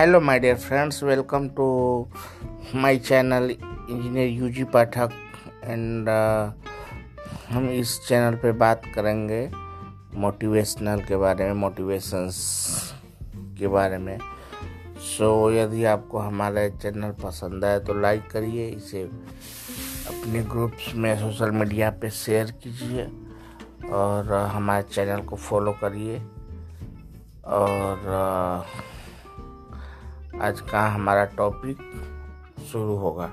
Hello my dear friends welcome to my channel engineer U G Pathak and हम इस channel पे बात करेंगे मोटिवेशनल के बारे में मोटिवेशंस के बारे में। सो so, यदि आपको हमारा चैनल पसंद आए तो लाइक करिए इसे अपने ग्रुप्स में सोशल मीडिया पे शेयर कीजिए और हमारे चैनल को फॉलो करिए। और uh, आज का हमारा टॉपिक शुरू होगा।